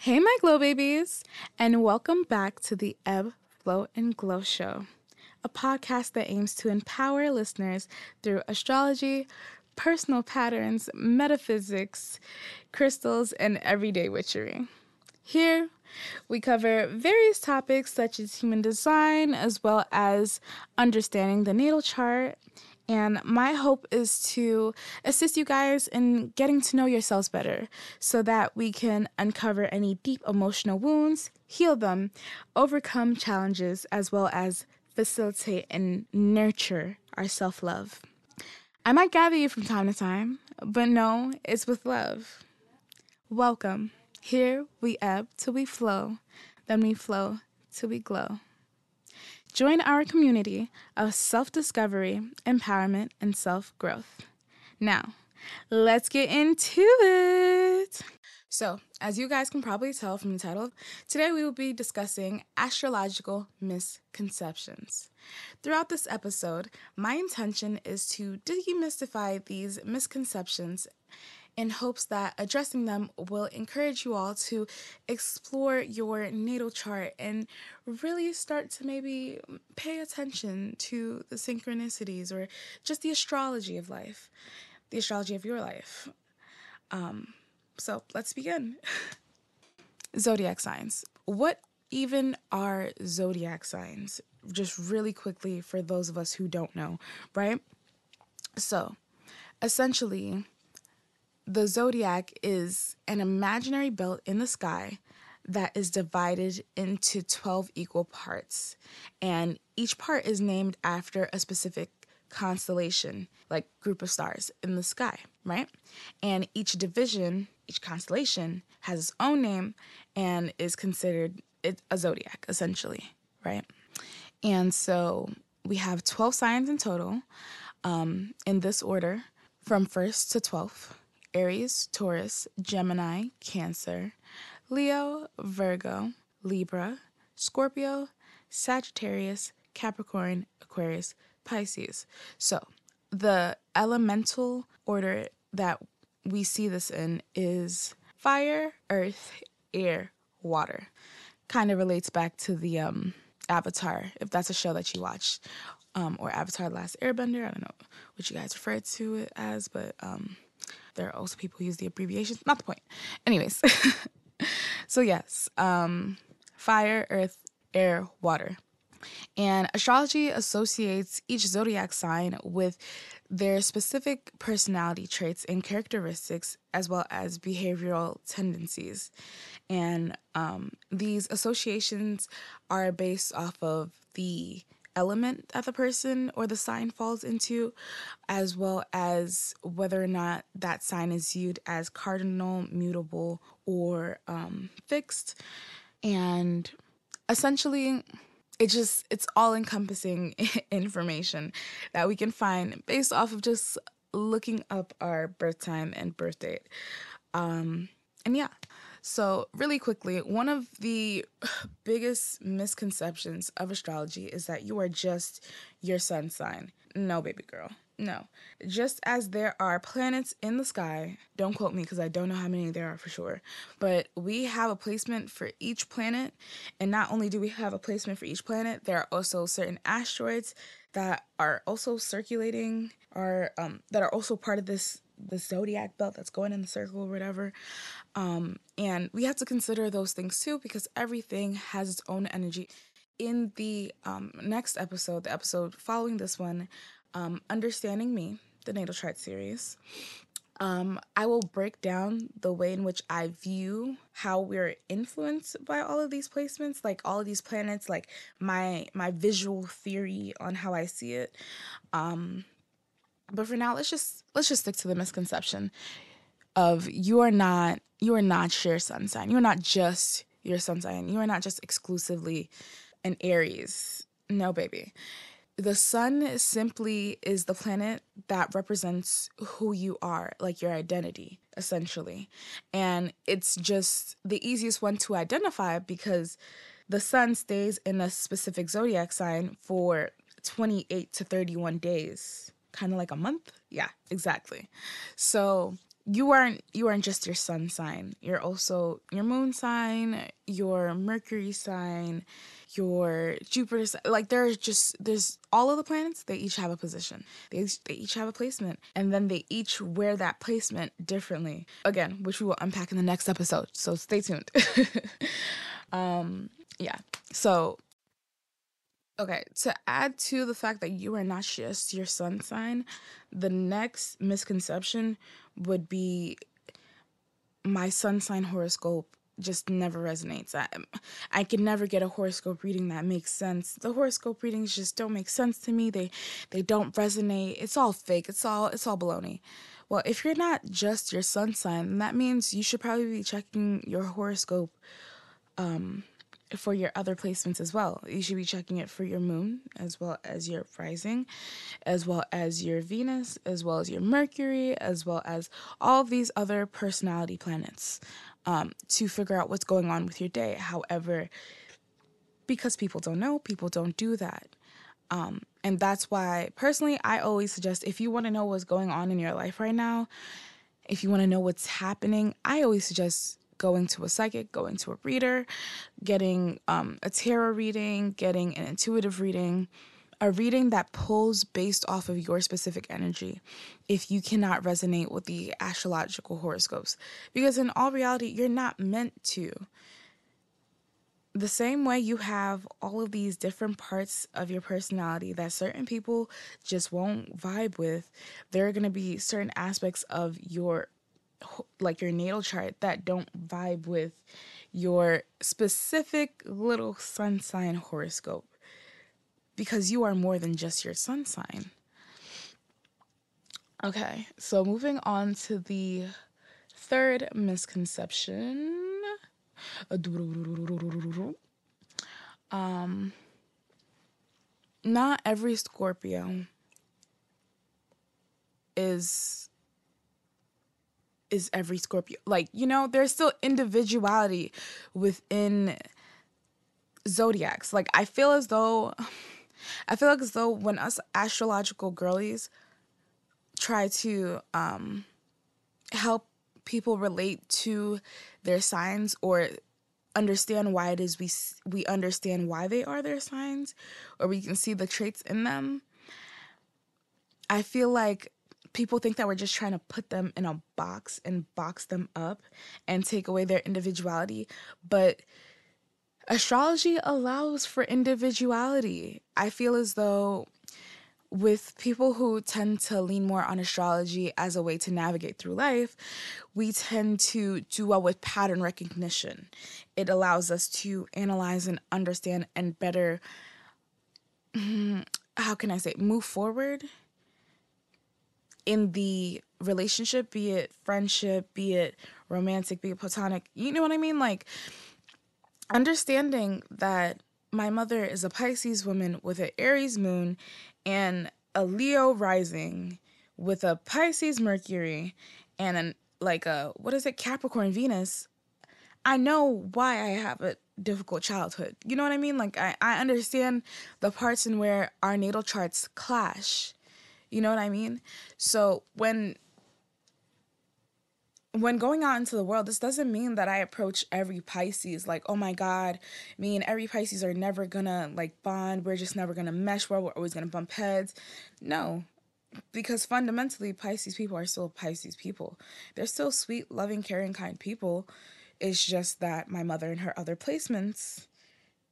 Hey, my glow babies, and welcome back to the Ebb, Flow, and Glow Show, a podcast that aims to empower listeners through astrology, personal patterns, metaphysics, crystals, and everyday witchery. Here, we cover various topics such as human design, as well as understanding the natal chart and my hope is to assist you guys in getting to know yourselves better so that we can uncover any deep emotional wounds, heal them, overcome challenges, as well as facilitate and nurture our self love. I might gather you from time to time, but no, it's with love. Welcome. Here we ebb till we flow, then we flow till we glow. Join our community of self discovery, empowerment, and self growth. Now, let's get into it. So, as you guys can probably tell from the title, today we will be discussing astrological misconceptions. Throughout this episode, my intention is to demystify these misconceptions in hopes that addressing them will encourage you all to explore your natal chart and really start to maybe pay attention to the synchronicities or just the astrology of life, the astrology of your life. Um, so let's begin. zodiac signs. What even are zodiac signs? Just really quickly for those of us who don't know, right? So, essentially, the zodiac is an imaginary belt in the sky that is divided into 12 equal parts. And each part is named after a specific constellation, like group of stars in the sky, right? And each division, each constellation has its own name and is considered a zodiac, essentially, right? And so we have 12 signs in total um, in this order from 1st to 12th. Aries, Taurus, Gemini, Cancer, Leo, Virgo, Libra, Scorpio, Sagittarius, Capricorn, Aquarius, Pisces. So, the elemental order that we see this in is fire, earth, air, water. Kind of relates back to the um, Avatar, if that's a show that you watch, um, or Avatar: The Last Airbender. I don't know what you guys refer to it as, but um, there are also people who use the abbreviations. Not the point. Anyways, so yes, um, fire, earth, air, water. And astrology associates each zodiac sign with their specific personality traits and characteristics, as well as behavioral tendencies. And um, these associations are based off of the element that the person or the sign falls into, as well as whether or not that sign is viewed as cardinal, mutable, or um, fixed. And essentially, it just it's all encompassing information that we can find based off of just looking up our birth time and birth date. Um, and yeah, so, really quickly, one of the biggest misconceptions of astrology is that you are just your sun sign. No, baby girl. No. Just as there are planets in the sky, don't quote me because I don't know how many there are for sure, but we have a placement for each planet. And not only do we have a placement for each planet, there are also certain asteroids that are also circulating are um, that are also part of this the zodiac belt that's going in the circle or whatever. Um, and we have to consider those things too because everything has its own energy. In the um, next episode, the episode following this one, um, Understanding Me, the Natal Chart series, um, I will break down the way in which I view how we're influenced by all of these placements, like all of these planets, like my my visual theory on how I see it. Um, but for now, let's just let's just stick to the misconception of you are not you are not your sun sign. You're not just your sun sign. You are not just exclusively an Aries. No, baby. The sun simply is the planet that represents who you are, like your identity, essentially. And it's just the easiest one to identify because the sun stays in a specific zodiac sign for 28 to 31 days kind of like a month. Yeah, exactly. So you aren't you aren't just your sun sign. You're also your moon sign, your Mercury sign, your Jupiter sign. Like there's just there's all of the planets. They each have a position. They each, they each have a placement, and then they each wear that placement differently. Again, which we will unpack in the next episode. So stay tuned. um, yeah. So Okay, to add to the fact that you are not just your sun sign, the next misconception would be my sun sign horoscope just never resonates. I I can never get a horoscope reading that makes sense. The horoscope readings just don't make sense to me. They they don't resonate. It's all fake. It's all it's all baloney. Well, if you're not just your sun sign, that means you should probably be checking your horoscope um for your other placements as well. You should be checking it for your moon as well as your rising, as well as your Venus, as well as your Mercury, as well as all of these other personality planets um, to figure out what's going on with your day. However, because people don't know, people don't do that. Um, and that's why, personally, I always suggest if you want to know what's going on in your life right now, if you want to know what's happening, I always suggest going to a psychic, going to a reader, getting um, a tarot reading, getting an intuitive reading, a reading that pulls based off of your specific energy if you cannot resonate with the astrological horoscopes. Because in all reality, you're not meant to. The same way you have all of these different parts of your personality that certain people just won't vibe with, there are going to be certain aspects of your like your natal chart that don't vibe with your specific little sun sign horoscope because you are more than just your sun sign. Okay, so moving on to the third misconception. Um, not every Scorpio is is every Scorpio. Like, you know, there's still individuality within zodiacs. Like, I feel as though, I feel like as though when us astrological girlies try to um, help people relate to their signs or understand why it is we we understand why they are their signs or we can see the traits in them i feel like people think that we're just trying to put them in a box and box them up and take away their individuality. But astrology allows for individuality. I feel as though with people who tend to lean more on astrology as a way to navigate through life, we tend to do well with pattern recognition. It allows us to analyze and understand and better, how can I say, move forward in the relationship, be it friendship, be it romantic, be it platonic. You know what I mean? Like understanding that my mother is a Pisces woman with an Aries moon and a Leo rising with a Pisces Mercury and an like a what is it Capricorn Venus. I know why I have a difficult childhood. You know what I mean? Like I, I understand the parts in where our natal charts clash. You know what I mean? So when when going out into the world, this doesn't mean that I approach every Pisces like, oh my God, me and every Pisces are never gonna like bond. We're just never gonna mesh well. We're always gonna bump heads. No, because fundamentally, Pisces people are still Pisces people. They're still sweet, loving, caring, kind people. It's just that my mother and her other placements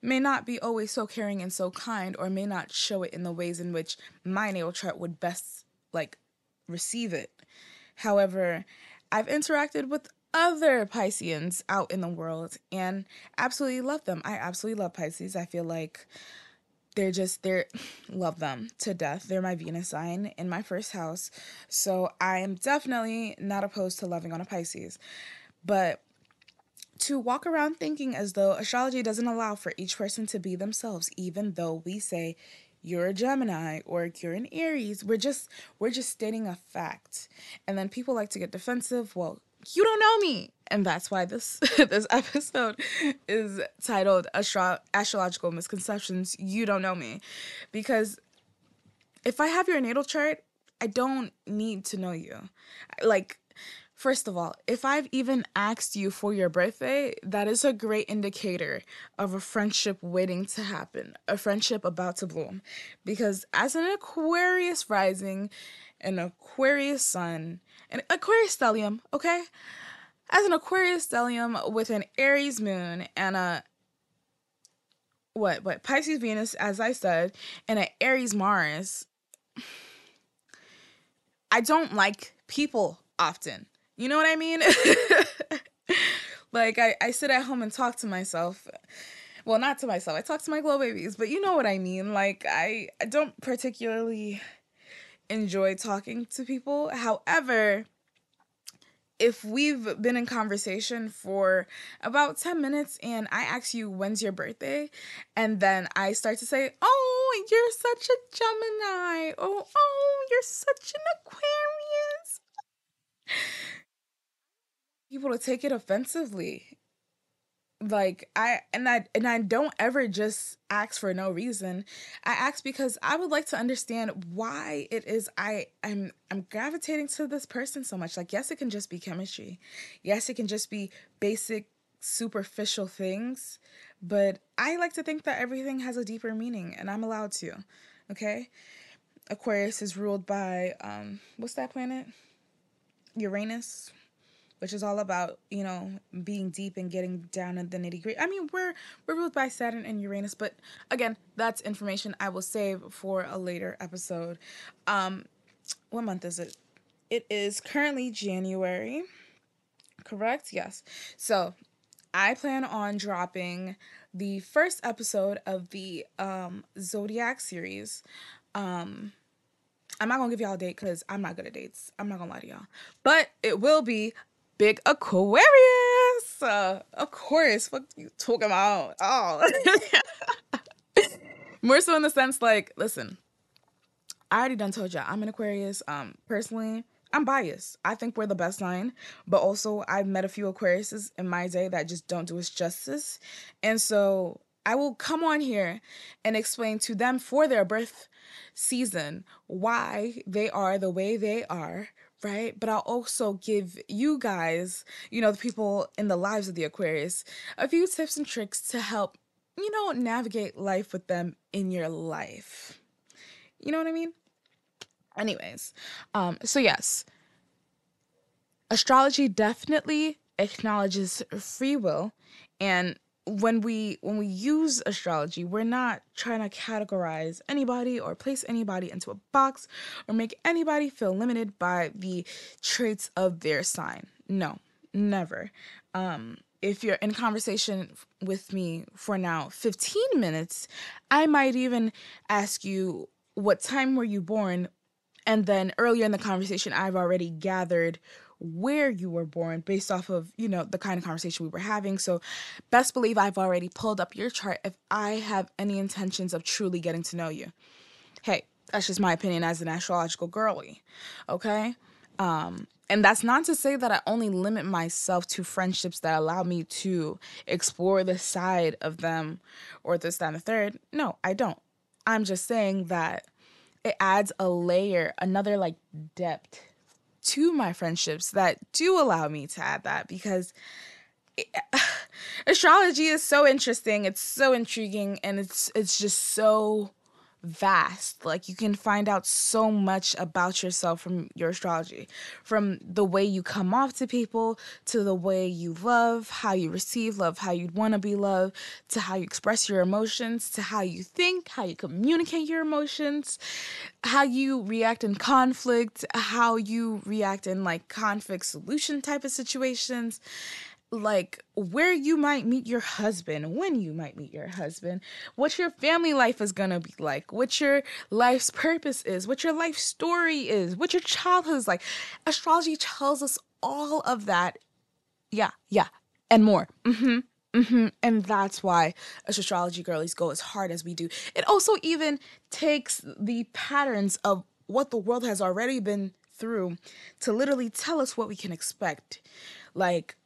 may not be always so caring and so kind or may not show it in the ways in which my natal chart would best like receive it. However, I've interacted with other Pisceans out in the world and absolutely love them. I absolutely love Pisces. I feel like they're just they're love them to death. They're my Venus sign in my first house. So I am definitely not opposed to loving on a Pisces. But to walk around thinking as though astrology doesn't allow for each person to be themselves even though we say you're a Gemini or you're an Aries. We're just we're just stating a fact. And then people like to get defensive. Well you don't know me. And that's why this this episode is titled Astro- astrological misconceptions. You don't know me. Because if I have your natal chart I don't need to know you. Like First of all, if I've even asked you for your birthday, that is a great indicator of a friendship waiting to happen, a friendship about to bloom. Because as an Aquarius rising, an Aquarius sun, an Aquarius stellium, okay? As an Aquarius stellium with an Aries moon and a what what Pisces Venus, as I said, and an Aries Mars. I don't like people often. You know what I mean? like I, I sit at home and talk to myself. Well, not to myself. I talk to my glow babies, but you know what I mean. Like I, I don't particularly enjoy talking to people. However, if we've been in conversation for about 10 minutes and I ask you when's your birthday and then I start to say, "Oh, you're such a Gemini." Oh, oh, you're such an Aquarius people to take it offensively. Like i and i and i don't ever just ask for no reason. I ask because i would like to understand why it is i i'm i'm gravitating to this person so much. Like yes it can just be chemistry. Yes it can just be basic superficial things. But i like to think that everything has a deeper meaning and i'm allowed to okay? Aquarius is ruled by um what's that planet? Uranus which is all about you know being deep and getting down in the nitty gritty. I mean, we're we're ruled by Saturn and Uranus, but again, that's information I will save for a later episode. Um, what month is it? It is currently January. Correct? Yes. So I plan on dropping the first episode of the um, Zodiac series. Um, I'm not gonna give y'all a date because I'm not good at dates. I'm not gonna lie to y'all. But it will be big Aquarius. Uh, of course, what you talking about? Oh, more so in the sense like, listen, I already done told you I'm an Aquarius. Um, personally, I'm biased. I think we're the best sign, but also I've met a few Aquariuses in my day that just don't do us justice, and so I will come on here and explain to them for their birth season why they are the way they are right? But I'll also give you guys, you know, the people in the lives of the Aquarius, a few tips and tricks to help, you know, navigate life with them in your life. You know what I mean? Anyways, um, so yes, astrology definitely acknowledges free will and when we when we use astrology we're not trying to categorize anybody or place anybody into a box or make anybody feel limited by the traits of their sign. No never. Um if you're in conversation with me for now 15 minutes i might even ask you what time were you born? And then earlier in the conversation i've already gathered where you were born based off of, you know, the kind of conversation we were having. So, best believe I've already pulled up your chart if I have any intentions of truly getting to know you. Hey, that's just my opinion as an astrological girly. Okay? Um, and that's not to say that I only limit myself to friendships that allow me to explore the side of them or this, that, and the third. No, I don't. I'm just saying that it adds a layer, another like depth to my friendships that do allow me to add that because it, astrology is so interesting it's so intriguing and it's it's just so vast. Like you can find out so much about yourself from your astrology, from the way you come off to people, to the way you love, how you receive love, how you'd want to be loved, to how you express your emotions, to how you think, how you communicate your emotions, how you react in conflict, how you react in like conflict solution type of situations like where you might meet your husband, when you might meet your husband, what your family life is gonna be like, what your life's purpose is, what your life story is, what your childhood is like. Astrology tells us all of that. Yeah, yeah, and more. Mm-hmm. Mm-hmm. And that's why us astrology girlies go as hard as we do. It also even takes the patterns of what the world has already been through to literally tell us what we can expect. Like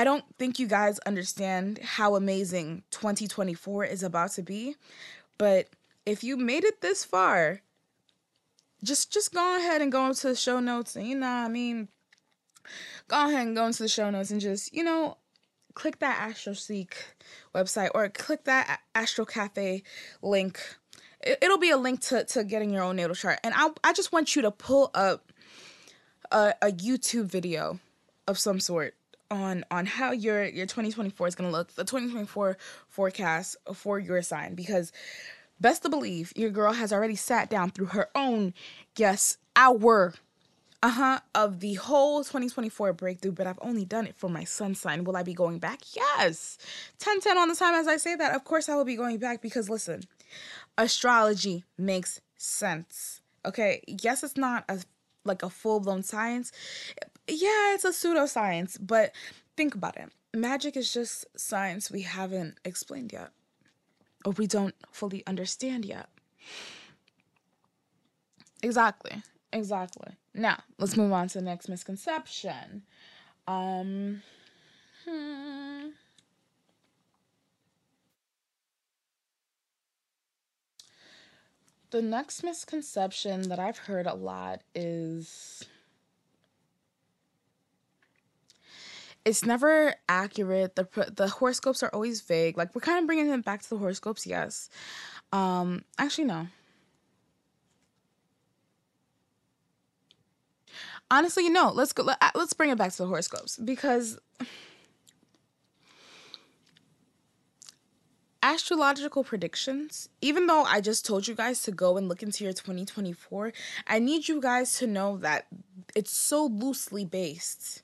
I don't think you guys understand how amazing 2024 is about to be, but if you made it this far, just just go ahead and go into the show notes and you know I mean go ahead and go into the show notes and just, you know, click that AstroSeek website or click that Astro Cafe link. It'll be a link to, to getting your own natal chart. And I, I just want you to pull up a, a YouTube video of some sort on on how your your 2024 is going to look the 2024 forecast for your sign because best to believe your girl has already sat down through her own guess hour uh-huh of the whole 2024 breakthrough but i've only done it for my sun sign. Will i be going back? Yes. 10 10 on the time as i say that of course i will be going back because listen astrology makes sense okay? Yes it's not a like a full-blown science yeah it's a pseudoscience but think about it magic is just science we haven't explained yet or we don't fully understand yet exactly exactly now, let's move on to the next misconception. Um, hmm. The next misconception that I've heard a lot is it's never accurate. The the horoscopes are always vague. Like we're kind of bringing them back to the horoscopes, yes. Um, actually, no. honestly, no. Let's go. Uh, let's bring it back to the horoscopes because astrological predictions, even though I just told you guys to go and look into your 2024, I need you guys to know that it's so loosely based.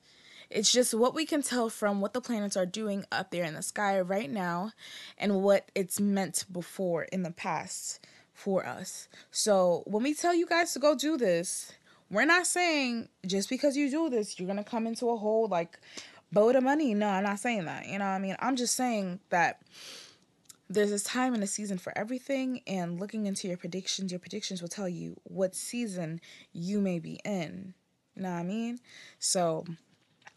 It's just what we can tell from what the planets are doing up there in the sky right now and what it's meant before in the past for us. So, when we tell you guys to go do this, we're not saying just because you do this, you're gonna come into a whole like boat of money. No, I'm not saying that. You know what I mean? I'm just saying that there's a time and a season for everything and looking into your predictions your predictions will tell you what season you may be in you know what i mean so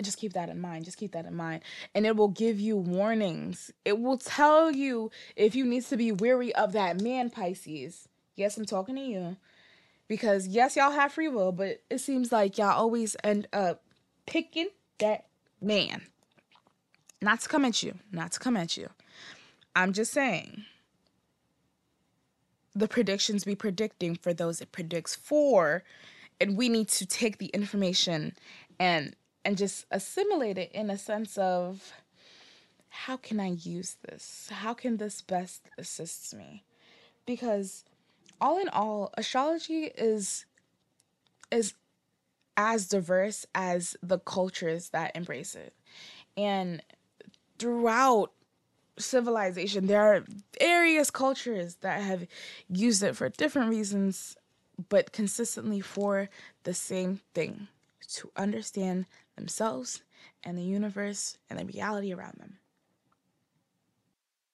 just keep that in mind just keep that in mind. And it will give you warnings. It will tell you if you need to be weary of that man pisces. Yes i'm talking to you. Because yes, y'all have free will, but it seems like y'all always end up picking that man. Not to come at you, not to come at you. I'm just saying the predictions be predicting for those it predicts for, and we need to take the information and and just assimilate it in a sense of how can I use this? How can this best assist me? Because all in all, astrology is is as diverse as the cultures that embrace it. And throughout civilization, there are various cultures that have used it for different reasons, but consistently for the same thing to understand themselves and the universe and the reality around them.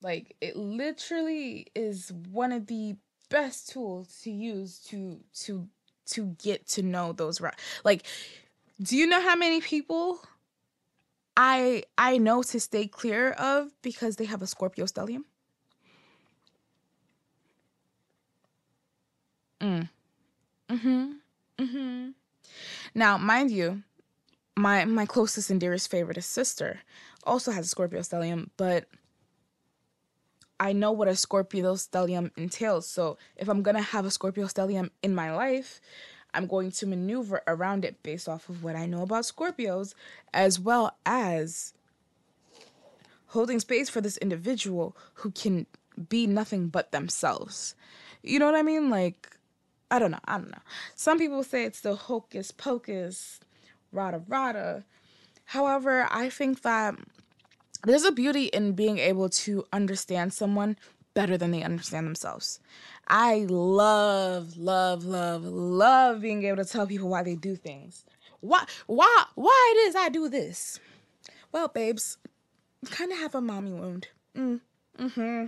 Like, it literally is one of the best tools to use to to to get to know those like do you know how many people i i know to stay clear of because they have a scorpio stellium mm. mm-hmm mm-hmm now mind you my my closest and dearest favorite is sister also has a scorpio stellium but I know what a Scorpio stellium entails. So if I'm to have a Scorpio stellium in my life, I'm going to maneuver around it based off of what I know about Scorpios, as well as holding space for this individual who can be nothing but themselves. You know what I mean? Like, I don't know. I don't know. Some people say it's the hocus pocus, rada rada. However, I think that there's a beauty in being able to understand someone better than they understand themselves. I love, love, love, love being able to tell people why they do things. Why, why, why it is I do this? Well, babes, kind of have a mommy wound. Mm, hmm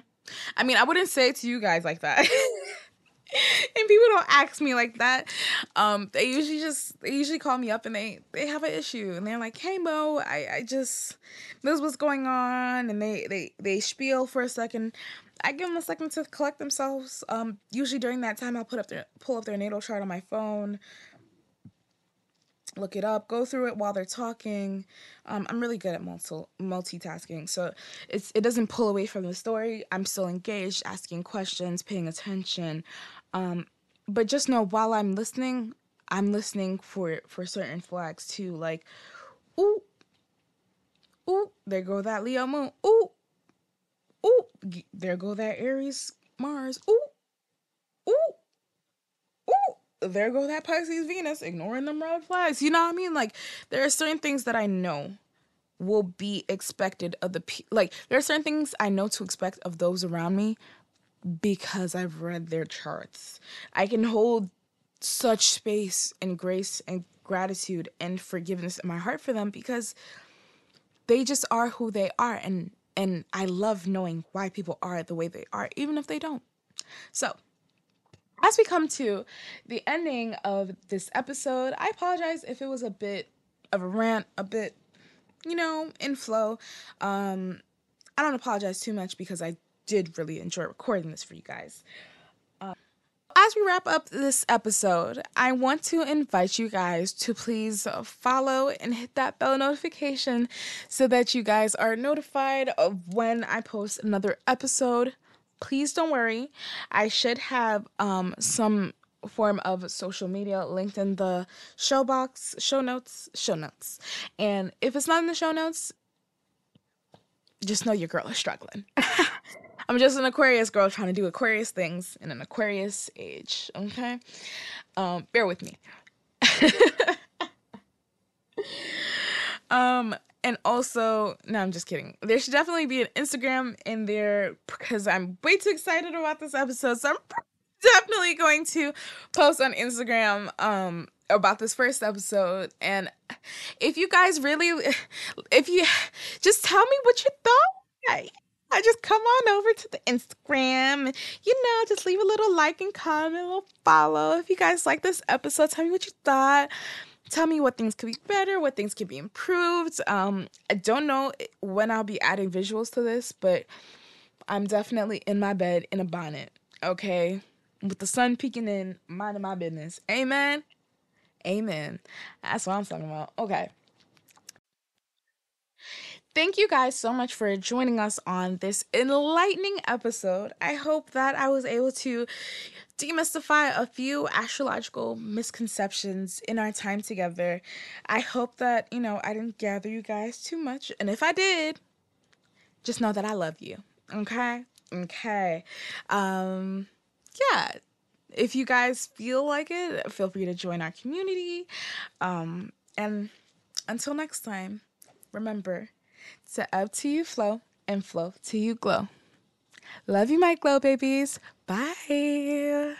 I mean, I wouldn't say to you guys like that. and people don't ask me like that. Um, they usually just they usually call me up and they they have an issue and they're like, "Hey Mo, I I just this is what's going on," and they they they spiel for a second. I give them a second to collect themselves. Um, usually during that time, I'll put up their pull up their natal chart on my phone, look it up, go through it while they're talking. Um, I'm really good at multi- multitasking, so it's it doesn't pull away from the story. I'm still engaged, asking questions, paying attention. Um, but just know while I'm listening, I'm listening for for certain flags too, like, ooh, ooh, there go that Leo moon, ooh, ooh, there go that Aries Mars, ooh, ooh, ooh there go that Pisces Venus, ignoring them red flags. You know what I mean? Like there are certain things that I know will be expected of the pe- like there are certain things I know to expect of those around me because I've read their charts. I can hold such space and grace and gratitude and forgiveness in my heart for them because they just are who they are and and I love knowing why people are the way they are even if they don't. So, as we come to the ending of this episode, I apologize if it was a bit of a rant, a bit, you know, in flow. Um, I don't apologize too much because I did really enjoy recording this for you guys. Um, as we wrap up this episode, I want to invite you guys to please follow and hit that bell notification so that you guys are notified of when I post another episode please don't worry. I should have um, some form of social media linked in the show box, show notes, show notes. And if it's not in the show notes, just know your girl is struggling. I'm just an Aquarius girl trying to do Aquarius things in an Aquarius age, okay? Um, bear with me. um, and also, no, I'm just kidding. There should definitely be an Instagram in there because I'm way too excited about this episode. So I'm definitely going to post on Instagram um about this first episode and if you guys really if you just tell me what you thought I just come on over to the Instagram and you know just leave a little like and comment a little follow if you guys like this episode tell me what you thought tell me what things could be better, what things could be improved. Um, I don't know when I'll be adding visuals to this, but I'm definitely in my bed in a bonnet, okay? With the sun peeking in, minding my business. Amen. Amen. That's what I'm talking about. Okay. Thank you guys so much for joining us on this enlightening episode. I hope that I was able to demystify a few astrological misconceptions in our time together. I hope that, you know, I didn't gather you guys too much. And if I did, just know that I love you. Okay? Okay. Um yeah. If you guys feel like it, feel free to join our community. Um and until next time, remember to Up to you flow and flow to you glow. Love you, my glow babies. Bye.